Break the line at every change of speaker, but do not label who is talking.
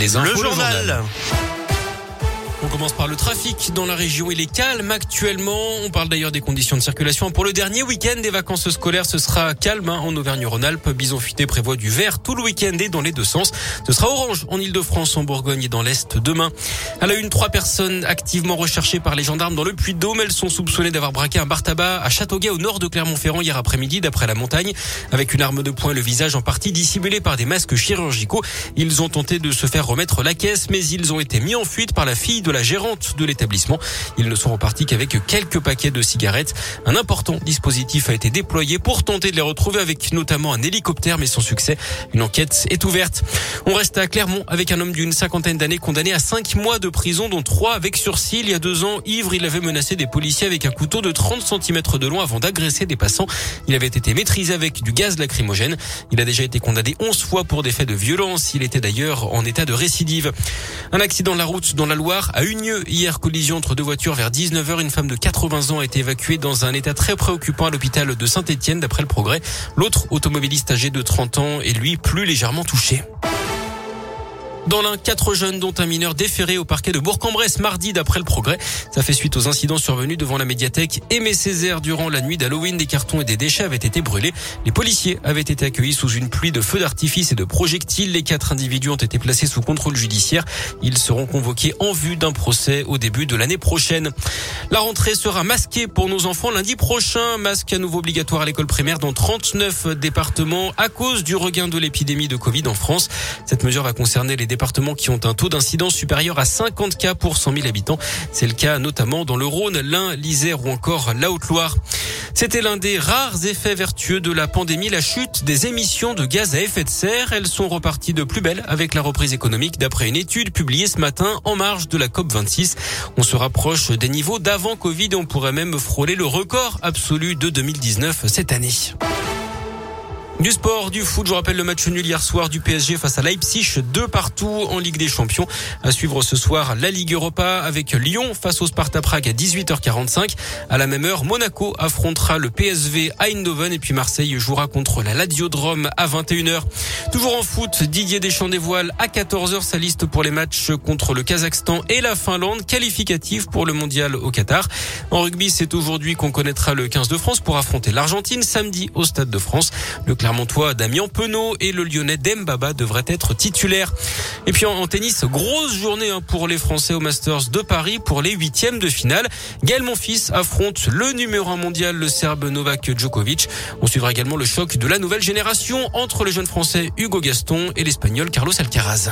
Les infos,
le journal.
Commence par le trafic dans la région. Il est calme actuellement. On parle d'ailleurs des conditions de circulation. Pour le dernier week-end des vacances scolaires, ce sera calme hein, en Auvergne-Rhône-Alpes. Bison Futé prévoit du vert tout le week-end et dans les deux sens. Ce sera orange en Ile-de-France, en Bourgogne et dans l'Est demain. À la une, trois personnes activement recherchées par les gendarmes dans le Puy-de-Dôme. Elles sont soupçonnées d'avoir braqué un bar tabac à Châteauguay au nord de Clermont-Ferrand hier après-midi d'après la montagne. Avec une arme de poing, le visage en partie dissimulé par des masques chirurgicaux. Ils ont tenté de se faire remettre la caisse, mais ils ont été mis en fuite par la fille de la gérante de l'établissement. Ils ne sont repartis qu'avec quelques paquets de cigarettes. Un important dispositif a été déployé pour tenter de les retrouver avec notamment un hélicoptère, mais sans succès. Une enquête est ouverte. On reste à Clermont avec un homme d'une cinquantaine d'années condamné à cinq mois de prison, dont trois avec sursis. Il y a deux ans, ivre, il avait menacé des policiers avec un couteau de 30 cm de long avant d'agresser des passants. Il avait été maîtrisé avec du gaz lacrymogène. Il a déjà été condamné 11 fois pour des faits de violence. Il était d'ailleurs en état de récidive. Un accident de la route dans la Loire a eu lieu hier, collision entre deux voitures vers 19h. Une femme de 80 ans a été évacuée dans un état très préoccupant à l'hôpital de Saint-Etienne d'après le progrès. L'autre automobiliste âgé de 30 ans est lui plus légèrement touché. Dans l'un, quatre jeunes dont un mineur déféré au parquet de Bourg-en-Bresse mardi d'après le progrès. Ça fait suite aux incidents survenus devant la médiathèque Aimé Césaire durant la nuit d'Halloween. Des cartons et des déchets avaient été brûlés. Les policiers avaient été accueillis sous une pluie de feux d'artifice et de projectiles. Les quatre individus ont été placés sous contrôle judiciaire. Ils seront convoqués en vue d'un procès au début de l'année prochaine. La rentrée sera masquée pour nos enfants lundi prochain. Masque à nouveau obligatoire à l'école primaire dans 39 départements à cause du regain de l'épidémie de Covid en France. Cette mesure va concerner les départements qui ont un taux d'incidence supérieur à 50 cas pour 100 000 habitants. C'est le cas notamment dans le Rhône, l'Ain, l'Isère ou encore la Haute-Loire. C'était l'un des rares effets vertueux de la pandémie, la chute des émissions de gaz à effet de serre. Elles sont reparties de plus belle avec la reprise économique d'après une étude publiée ce matin en marge de la COP26. On se rapproche des niveaux d'avant Covid et on pourrait même frôler le record absolu de 2019 cette année. Du sport, du foot, je rappelle le match nul hier soir du PSG face à Leipzig, deux partout en Ligue des Champions. À suivre ce soir la Ligue Europa avec Lyon face au Sparta Prague à 18h45. À la même heure, Monaco affrontera le PSV à Eindhoven et puis Marseille jouera contre la Lazio Drome à 21h. Toujours en foot, Didier Deschamps dévoile à 14h sa liste pour les matchs contre le Kazakhstan et la Finlande, qualificative pour le mondial au Qatar. En rugby, c'est aujourd'hui qu'on connaîtra le 15 de France pour affronter l'Argentine samedi au Stade de France. Damien Penaud et le Lyonnais Dembaba devraient être titulaires. Et puis en, tennis, grosse journée hein, pour les Français au Masters de Paris pour les huitièmes de finale. Gaël Monfils affronte le numéro un mondial, le Serbe Novak Djokovic. On suivra également le choc de la nouvelle génération entre le jeune Français Hugo Gaston et l'Espagnol Carlos Alcaraz.